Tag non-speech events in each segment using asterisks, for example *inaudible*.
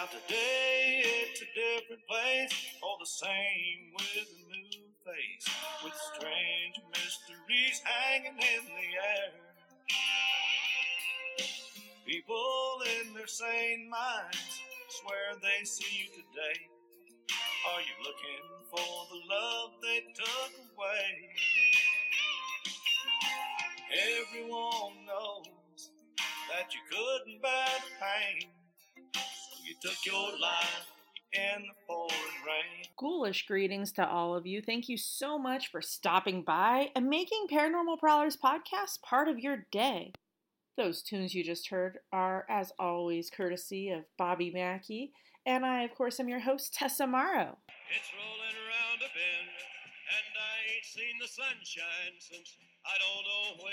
Now today it's a different place, all the same with a new face, with strange mysteries hanging in the air. People in their sane minds swear they see you today. Are you looking for the love they took away? Everyone knows that you couldn't bear the pain, you took your life in the pouring rain. Ghoulish greetings to all of you. Thank you so much for stopping by and making Paranormal Prowlers podcast part of your day. Those tunes you just heard are, as always, courtesy of Bobby Mackey, and I, of course, am your host, Tessa Morrow. It's rolling around a bend, and I ain't seen the sunshine since I don't know when.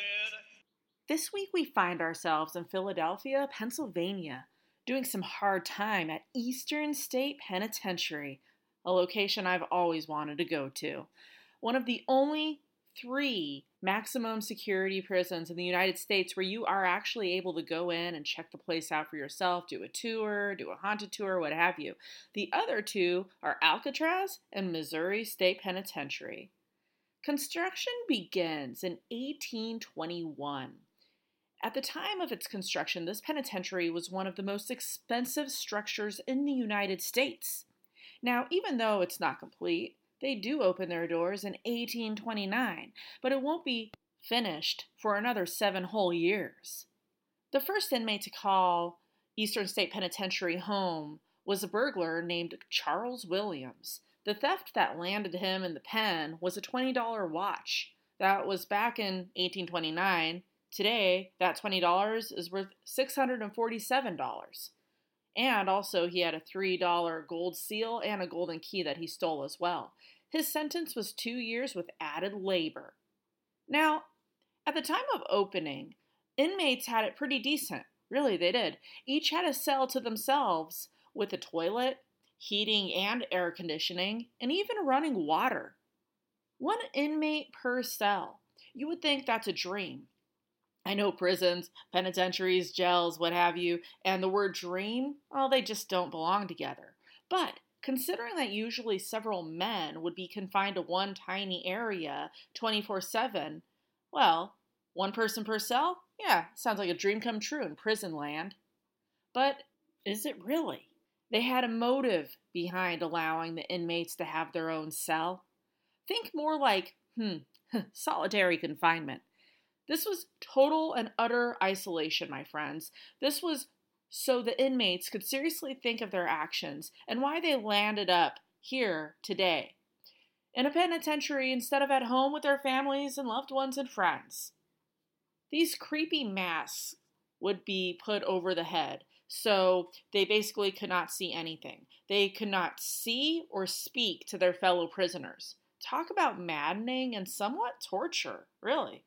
This week we find ourselves in Philadelphia, Pennsylvania, doing some hard time at Eastern State Penitentiary, a location I've always wanted to go to. One of the only three maximum security prisons in the United States where you are actually able to go in and check the place out for yourself, do a tour, do a haunted tour, what have you. The other two are Alcatraz and Missouri State Penitentiary. Construction begins in 1821. At the time of its construction, this penitentiary was one of the most expensive structures in the United States. Now, even though it's not complete, they do open their doors in 1829, but it won't be finished for another seven whole years. The first inmate to call Eastern State Penitentiary home was a burglar named Charles Williams. The theft that landed him in the pen was a $20 watch. That was back in 1829. Today, that $20 is worth $647. And also, he had a $3 gold seal and a golden key that he stole as well. His sentence was two years with added labor. Now, at the time of opening, inmates had it pretty decent. Really, they did. Each had a cell to themselves with a toilet, heating and air conditioning, and even running water. One inmate per cell. You would think that's a dream. I know prisons, penitentiaries, jails, what have you, and the word dream, well, they just don't belong together. But considering that usually several men would be confined to one tiny area 24 7, well, one person per cell? Yeah, sounds like a dream come true in prison land. But is it really? They had a motive behind allowing the inmates to have their own cell. Think more like, hmm, *laughs* solitary confinement. This was total and utter isolation, my friends. This was so the inmates could seriously think of their actions and why they landed up here today in a penitentiary instead of at home with their families and loved ones and friends. These creepy masks would be put over the head, so they basically could not see anything. They could not see or speak to their fellow prisoners. Talk about maddening and somewhat torture, really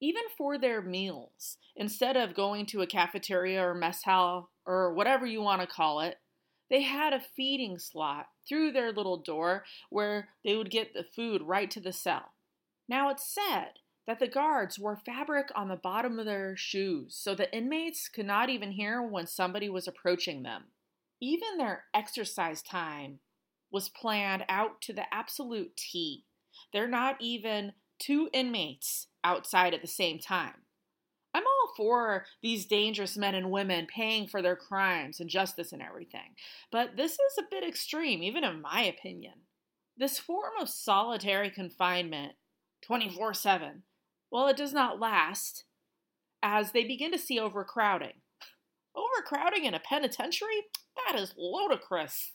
even for their meals. Instead of going to a cafeteria or mess hall or whatever you want to call it, they had a feeding slot through their little door where they would get the food right to the cell. Now it's said that the guards wore fabric on the bottom of their shoes so the inmates could not even hear when somebody was approaching them. Even their exercise time was planned out to the absolute T. They're not even two inmates outside at the same time. I'm all for these dangerous men and women paying for their crimes and justice and everything, but this is a bit extreme, even in my opinion. This form of solitary confinement, 24 7, well, it does not last as they begin to see overcrowding. *laughs* Overcrowding in a penitentiary? That is ludicrous.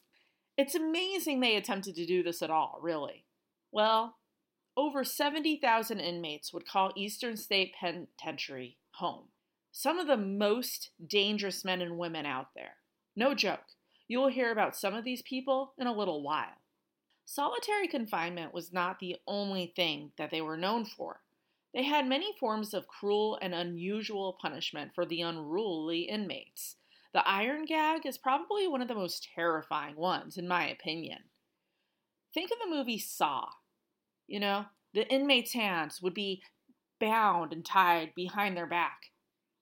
It's amazing they attempted to do this at all, really. Well, over 70,000 inmates would call Eastern State Penitentiary home. Some of the most dangerous men and women out there. No joke. You will hear about some of these people in a little while. Solitary confinement was not the only thing that they were known for. They had many forms of cruel and unusual punishment for the unruly inmates. The iron gag is probably one of the most terrifying ones, in my opinion. Think of the movie Saw. You know, the inmates' hands would be bound and tied behind their back.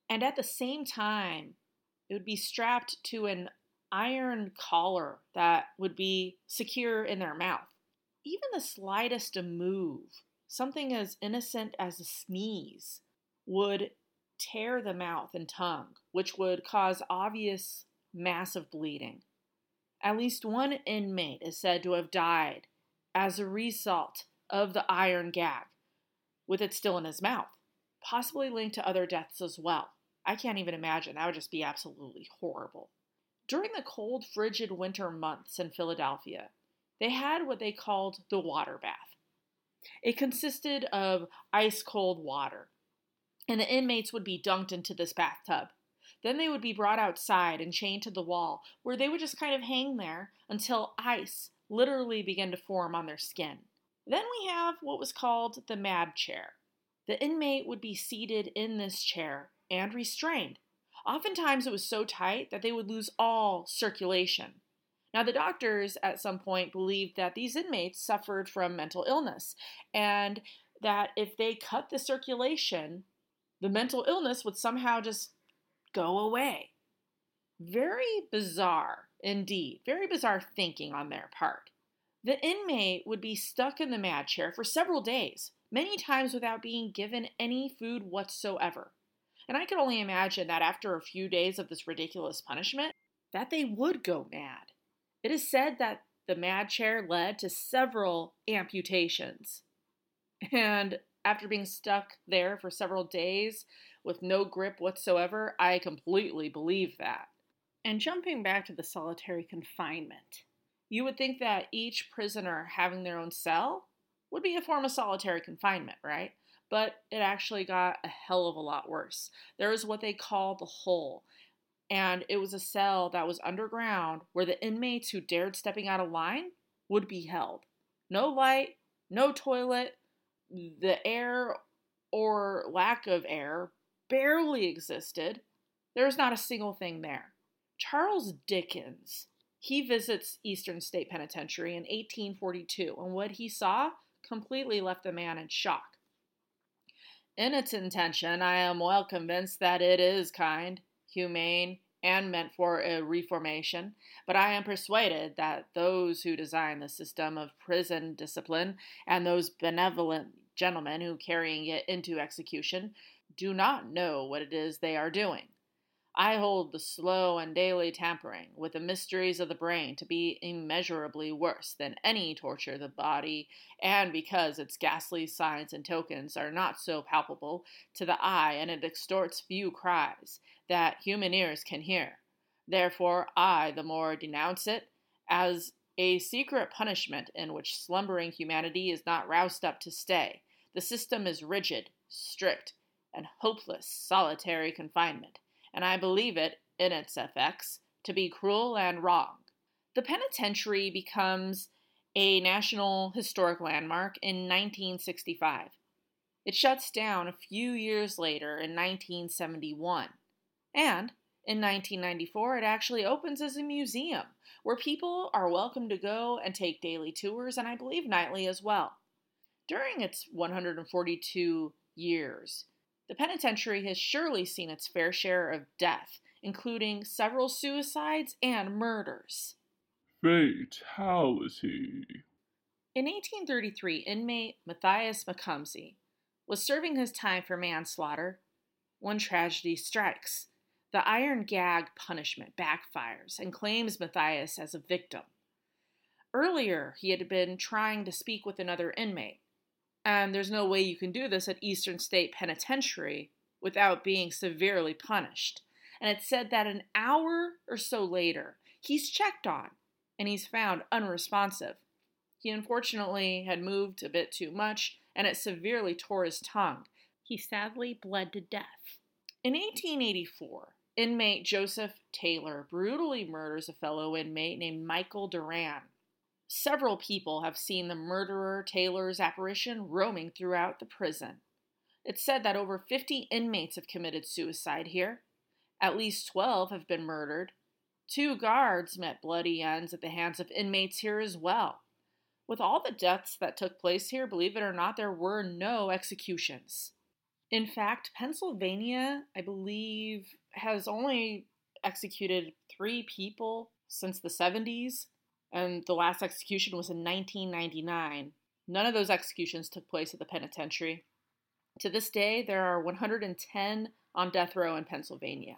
And at the same time, it would be strapped to an iron collar that would be secure in their mouth. Even the slightest move, something as innocent as a sneeze, would tear the mouth and tongue, which would cause obvious massive bleeding. At least one inmate is said to have died as a result of the iron gag, with it still in his mouth, possibly linked to other deaths as well. I can't even imagine. That would just be absolutely horrible. During the cold, frigid winter months in Philadelphia, they had what they called the water bath. It consisted of ice cold water, and the inmates would be dunked into this bathtub. Then they would be brought outside and chained to the wall, where they would just kind of hang there until ice literally began to form on their skin. Then we have what was called the mad chair. The inmate would be seated in this chair and restrained. Oftentimes it was so tight that they would lose all circulation. Now, the doctors at some point believed that these inmates suffered from mental illness and that if they cut the circulation, the mental illness would somehow just go away. Very bizarre indeed. Very bizarre thinking on their part. The inmate would be stuck in the mad chair for several days, many times without being given any food whatsoever. And I could only imagine that after a few days of this ridiculous punishment, that they would go mad. It is said that the mad chair led to several amputations. And after being stuck there for several days with no grip whatsoever, I completely believe that. And jumping back to the solitary confinement, you would think that each prisoner having their own cell would be a form of solitary confinement, right? But it actually got a hell of a lot worse. There was what they call the hole, and it was a cell that was underground where the inmates who dared stepping out of line would be held. No light, no toilet, the air or lack of air barely existed. There was not a single thing there. Charles Dickens, he visits Eastern State Penitentiary in 1842, and what he saw completely left the man in shock. In its intention, I am well convinced that it is kind, humane, and meant for a reformation, but I am persuaded that those who design the system of prison discipline and those benevolent gentlemen who carrying it into execution do not know what it is they are doing. I hold the slow and daily tampering with the mysteries of the brain to be immeasurably worse than any torture of the body, and because its ghastly signs and tokens are not so palpable to the eye and it extorts few cries that human ears can hear. Therefore, I the more denounce it as a secret punishment in which slumbering humanity is not roused up to stay. The system is rigid, strict, and hopeless solitary confinement and I believe it, in its effects, to be cruel and wrong. The penitentiary becomes a National Historic Landmark in 1965. It shuts down a few years later in 1971. And in 1994, it actually opens as a museum where people are welcome to go and take daily tours and I believe nightly as well. During its 142 years, the penitentiary has surely seen its fair share of death, including several suicides and murders. Fatality. In 1833, inmate Matthias Maccumsey was serving his time for manslaughter. One tragedy strikes. The iron gag punishment backfires and claims Matthias as a victim. Earlier, he had been trying to speak with another inmate, and there's no way you can do this at Eastern State Penitentiary without being severely punished. And it's said that an hour or so later, he's checked on and he's found unresponsive. He unfortunately had moved a bit too much and it severely tore his tongue. He sadly bled to death. In 1884, inmate Joseph Taylor brutally murders a fellow inmate named Michael Duran. Several people have seen the murderer Taylor's apparition roaming throughout the prison. It's said that over 50 inmates have committed suicide here. At least 12 have been murdered. Two guards met bloody ends at the hands of inmates here as well. With all the deaths that took place here, believe it or not, there were no executions. In fact, Pennsylvania, I believe, has only executed three people since the 70s, and the last execution was in 1999. None of those executions took place at the penitentiary. To this day, there are 110 on death row in Pennsylvania.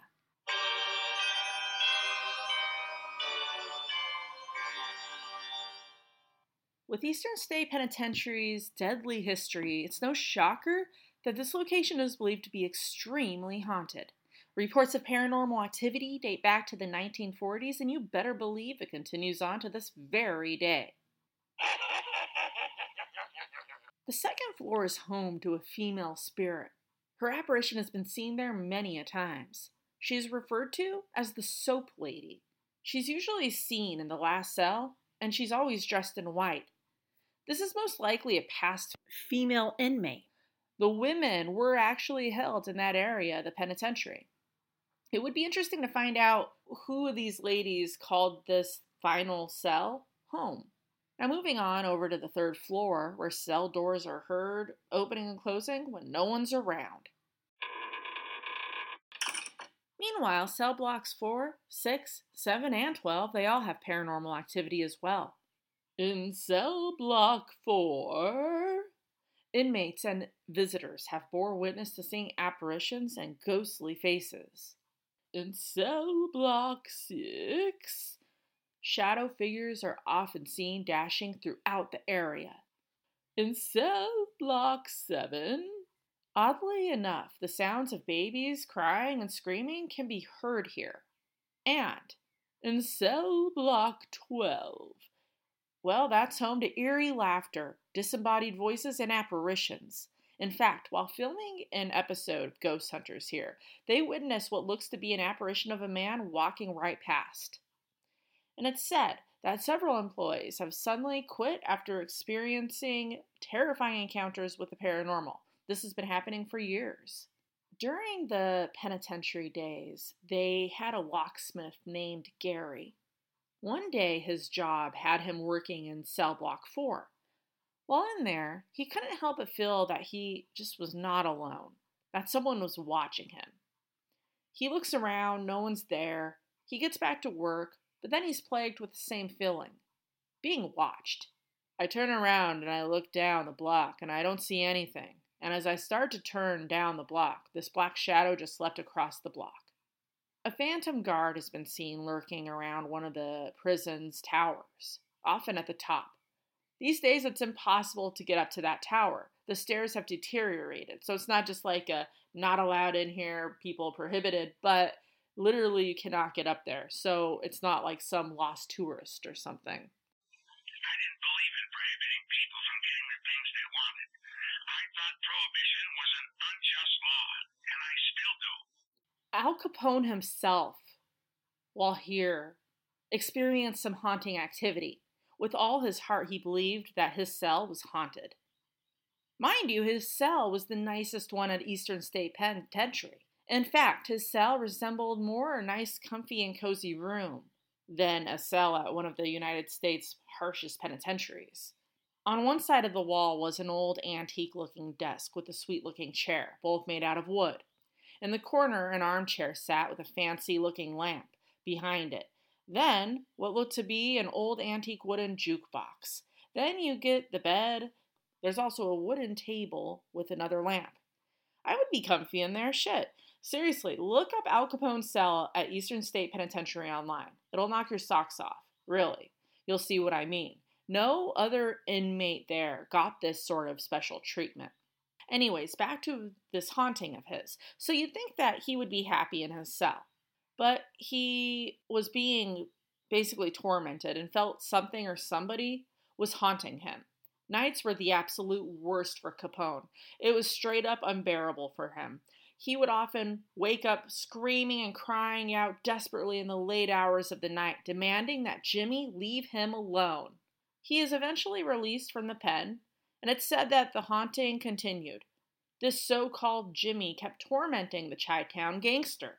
With Eastern State Penitentiary's deadly history, it's no shocker that this location is believed to be extremely haunted. Reports of paranormal activity date back to the 1940s, and you better believe it continues on to this very day. *laughs* The second floor is home to a female spirit. Her apparition has been seen there many a times. She is referred to as the Soap Lady. She's usually seen in the last cell, and she's always dressed in white. This is most likely a past female inmate. The women were actually held in that area, the penitentiary. It would be interesting to find out who these ladies called this final cell home. Now, moving on over to the third floor, where cell doors are heard opening and closing when no one's around. Meanwhile, cell blocks 4, 6, 7, and 12, they all have paranormal activity as well. In cell block 4, inmates and visitors have bore witness to seeing apparitions and ghostly faces. In cell block 6, shadow figures are often seen dashing throughout the area. In cell block 7, oddly enough, the sounds of babies crying and screaming can be heard here. And in cell block 12, well, that's home to eerie laughter, disembodied voices, and apparitions. In fact, while filming an episode of Ghost Hunters here, they witness what looks to be an apparition of a man walking right past. And it's said that several employees have suddenly quit after experiencing terrifying encounters with the paranormal. This has been happening for years. During the penitentiary days, they had a locksmith named Gary. One day, his job had him working in cell block 4. While in there, he couldn't help but feel that he just was not alone, that someone was watching him. He looks around, no one's there. He gets back to work, but then he's plagued with the same feeling being watched. I turn around and I look down the block and I don't see anything. And as I start to turn down the block, this black shadow just leapt across the block. A phantom guard has been seen lurking around one of the prison's towers, often at the top. These days, it's impossible to get up to that tower. The stairs have deteriorated, so it's not just like a not allowed in here, people prohibited, but literally you cannot get up there. So it's not like some lost tourist or something. I didn't believe in prohibiting people from getting the things they wanted. I thought prohibition was an unjust law, and I still do. Al Capone himself, while here, experienced some haunting activity. With all his heart, he believed that his cell was haunted. Mind you, his cell was the nicest one at Eastern State Penitentiary. In fact, his cell resembled more a nice, comfy, and cozy room than a cell at one of the United States' harshest penitentiaries. On one side of the wall was an old antique looking desk with a sweet looking chair, both made out of wood. In the corner, an armchair sat with a fancy looking lamp behind it, then, what looked to be an old antique wooden jukebox. Then you get the bed. There's also a wooden table with another lamp. I would be comfy in there. Shit. Seriously, look up Al Capone's cell at Eastern State Penitentiary online. It'll knock your socks off. Really. You'll see what I mean. No other inmate there got this sort of special treatment. Anyways, back to this haunting of his. So you'd think that he would be happy in his cell but he was being basically tormented and felt something or somebody was haunting him. Nights were the absolute worst for Capone. It was straight up unbearable for him. He would often wake up screaming and crying out desperately in the late hours of the night, demanding that Jimmy leave him alone. He is eventually released from the pen, and it's said that the haunting continued. This so called Jimmy kept tormenting the Chi Town gangster.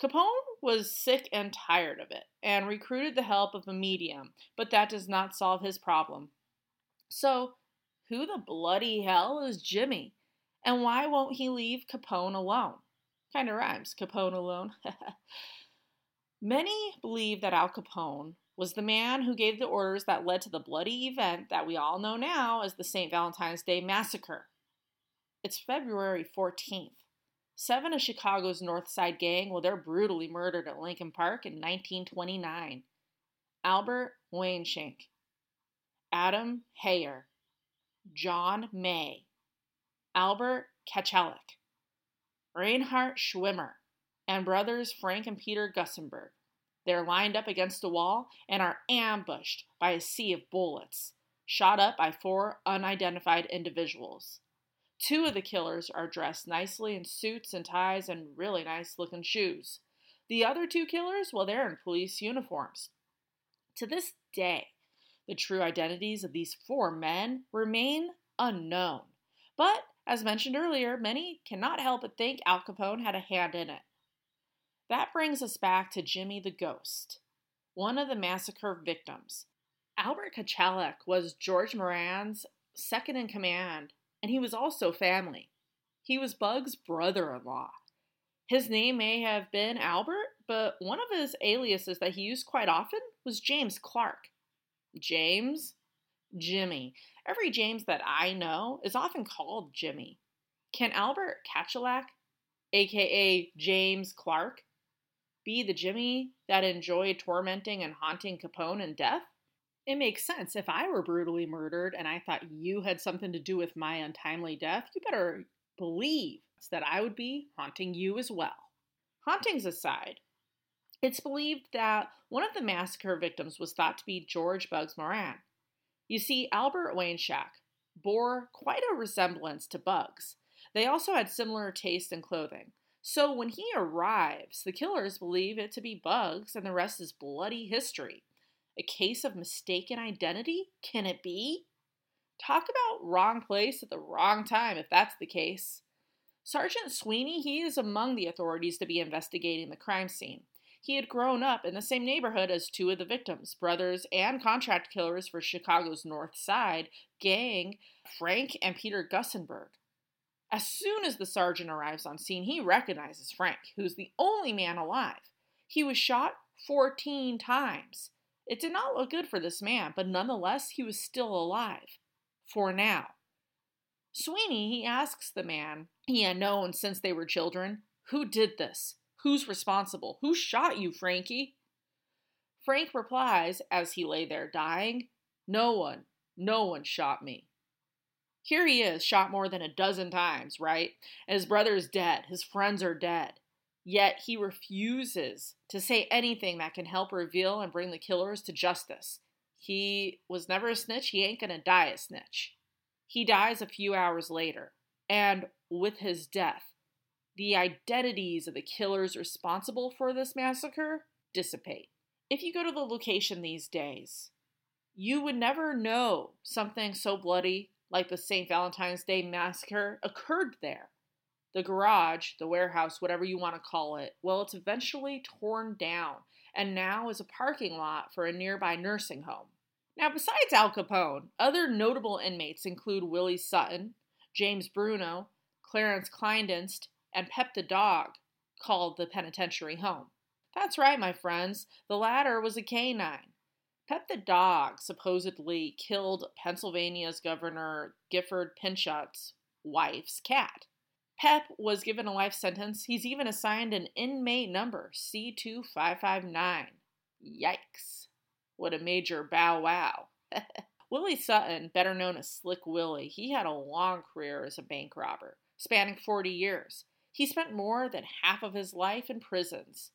Capone was sick and tired of it and recruited the help of a medium, but that does not solve his problem. So, who the bloody hell is Jimmy? And why won't he leave Capone alone? Kind of rhymes, Capone alone. *laughs* Many believe that Al Capone was the man who gave the orders that led to the bloody event that we all know now as the St. Valentine's Day Massacre. It's February 14th. Seven of Chicago's North Side gang, well, they're brutally murdered at Lincoln Park in 1929. Albert Weinshank, Adam Heyer, John May, Albert Kachellek, Reinhard Schwimmer, and brothers Frank and Peter Gusenberg. They're lined up against a wall and are ambushed by a sea of bullets, shot up by four unidentified individuals. Two of the killers are dressed nicely in suits and ties and really nice looking shoes. The other two killers, well, they're in police uniforms. To this day, the true identities of these four men remain unknown. But, as mentioned earlier, many cannot help but think Al Capone had a hand in it. That brings us back to Jimmy the Ghost, one of the massacre victims. Albert Kachellek was George Moran's second in command, and he was also family. He was Bug's brother in law. His name may have been Albert, but one of his aliases that he used quite often was James Clark. James? Jimmy. Every James that I know is often called Jimmy. Can Albert Kachellek, aka James Clark, be the Jimmy that enjoyed tormenting and haunting Capone in death? It makes sense. If I were brutally murdered and I thought you had something to do with my untimely death, you better believe that I would be haunting you as well. Hauntings aside, it's believed that one of the massacre victims was thought to be George Bugs Moran. You see, Albert Weinshank bore quite a resemblance to Bugs. They also had similar taste in clothing. So when he arrives, the killers believe it to be Bugs, and the rest is bloody history. A case of mistaken identity? Can it be? Talk about wrong place at the wrong time if that's the case. Sergeant Sweeney, he is among the authorities to be investigating the crime scene. He had grown up in the same neighborhood as two of the victims, brothers and contract killers for Chicago's North Side gang, Frank and Peter Gusenberg. As soon as the sergeant arrives on scene, he recognizes Frank, who's the only man alive. He was shot 14 times. It did not look good for this man, but nonetheless, he was still alive. For now. Sweeney, he asks the man he had known since they were children, Who did this? Who's responsible? Who shot you, Frankie? Frank replies, as he lay there dying, No one, no one shot me. Here he is, shot more than a dozen times, right? And His brother is dead, his friends are dead. Yet he refuses to say anything that can help reveal and bring the killers to justice. He was never a snitch, he ain't gonna die a snitch. He dies a few hours later, and with his death, the identities of the killers responsible for this massacre dissipate. If you go to the location these days, you would never know something so bloody like the St. Valentine's Day massacre occurred there. The garage, the warehouse, whatever you want to call it, well, it's eventually torn down and now is a parking lot for a nearby nursing home. Now, besides Al Capone, other notable inmates include Willie Sutton, James Bruno, Clarence Klinedinst, and Pep the dog, called the penitentiary home. That's right, my friends, the latter was a canine. Pep the dog supposedly killed Pennsylvania's Governor Gifford Pinchot's wife's cat. Pep was given a life sentence. He's even assigned an inmate number, C2559. Yikes. What a major bow wow. *laughs* Willie Sutton, better known as Slick Willie, he had a long career as a bank robber, spanning 40 years. He spent more than half of his life in prisons.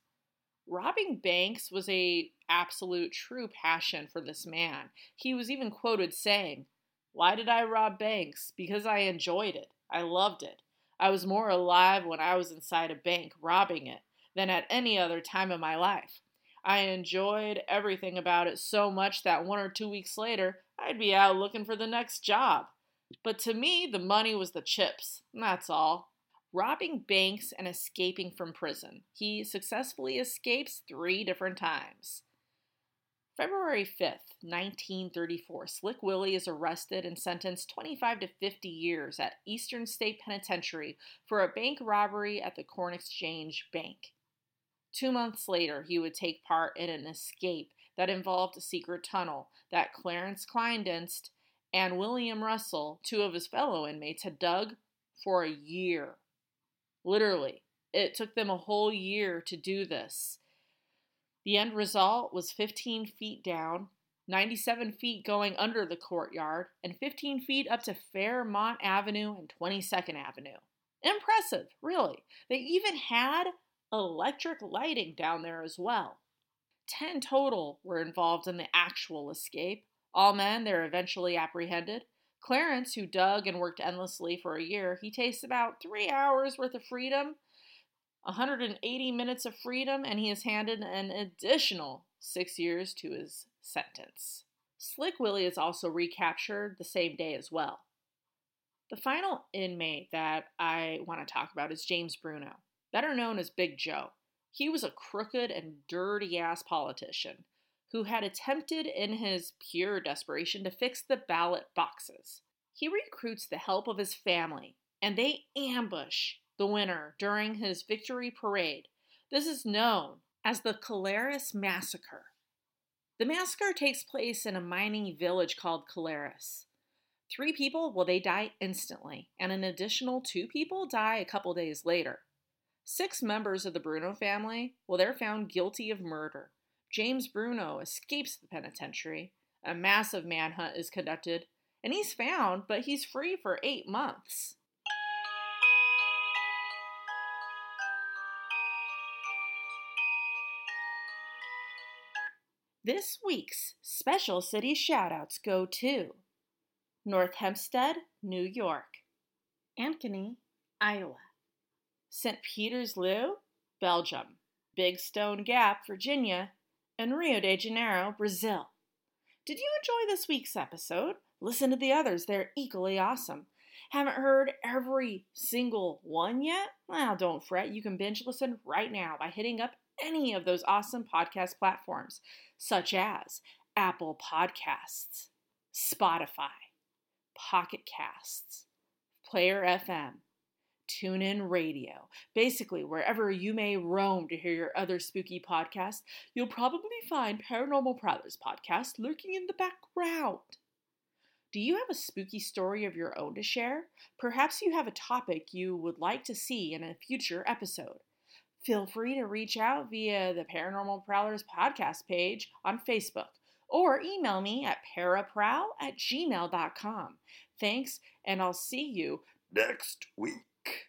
Robbing banks was a absolute true passion for this man. He was even quoted saying, "Why did I rob banks? Because I enjoyed it. I loved it. I was more alive when I was inside a bank robbing it than at any other time in my life. I enjoyed everything about it so much that one or two weeks later, I'd be out looking for the next job. But to me, the money was the chips. That's all robbing banks and escaping from prison. He successfully escapes three different times. February 5th, 1934, Slick Willie is arrested and sentenced 25 to 50 years at Eastern State Penitentiary for a bank robbery at the Corn Exchange Bank. Two months later, he would take part in an escape that involved a secret tunnel that Clarence Klinedinst and William Russell, two of his fellow inmates, had dug for a year. Literally, it took them a whole year to do this. The end result was 15 feet down, 97 feet going under the courtyard, and 15 feet up to Fairmount Avenue and 22nd Avenue. Impressive, really. They even had electric lighting down there as well. Ten total were involved in the actual escape. All men, they're eventually apprehended. Clarence, who dug and worked endlessly for a year, he tastes about three hours worth of freedom, 180 minutes of freedom, and he is handed an additional six years to his sentence. Slick Willie is also recaptured the same day as well. The final inmate that I want to talk about is James Bruno, better known as Big Joe. He was a crooked and dirty ass politician who had attempted in his pure desperation to fix the ballot boxes. He recruits the help of his family, and they ambush the winner during his victory parade. This is known as the Kelayres Massacre. The massacre takes place in a mining village called Kelayres. Three people, well, they die instantly, and an additional two people die a couple days later. Six members of the Bruno family, well, they're found guilty of murder. James Bruno escapes the penitentiary. A massive manhunt is conducted, and he's found, but he's free for eight months. This week's special city shoutouts go to North Hempstead, New York, Ankeny, Iowa, St. Peter's Loo, Belgium, Big Stone Gap, Virginia, and Rio de Janeiro, Brazil. Did you enjoy this week's episode? Listen to the others, they're equally awesome. Haven't heard every single one yet? Well, don't fret. You can binge listen right now by hitting up any of those awesome podcast platforms, such as Apple Podcasts, Spotify, Pocket Casts, Player FM, TuneIn Radio. Basically, wherever you may roam to hear your other spooky podcasts, you'll probably find Paranormal Prowlers podcast lurking in the background. Do you have a spooky story of your own to share? Perhaps you have a topic you would like to see in a future episode feel free to reach out via the Paranormal Prowlers podcast page on Facebook or email me at paraprowl at gmail.com. Thanks, and I'll see you Next week.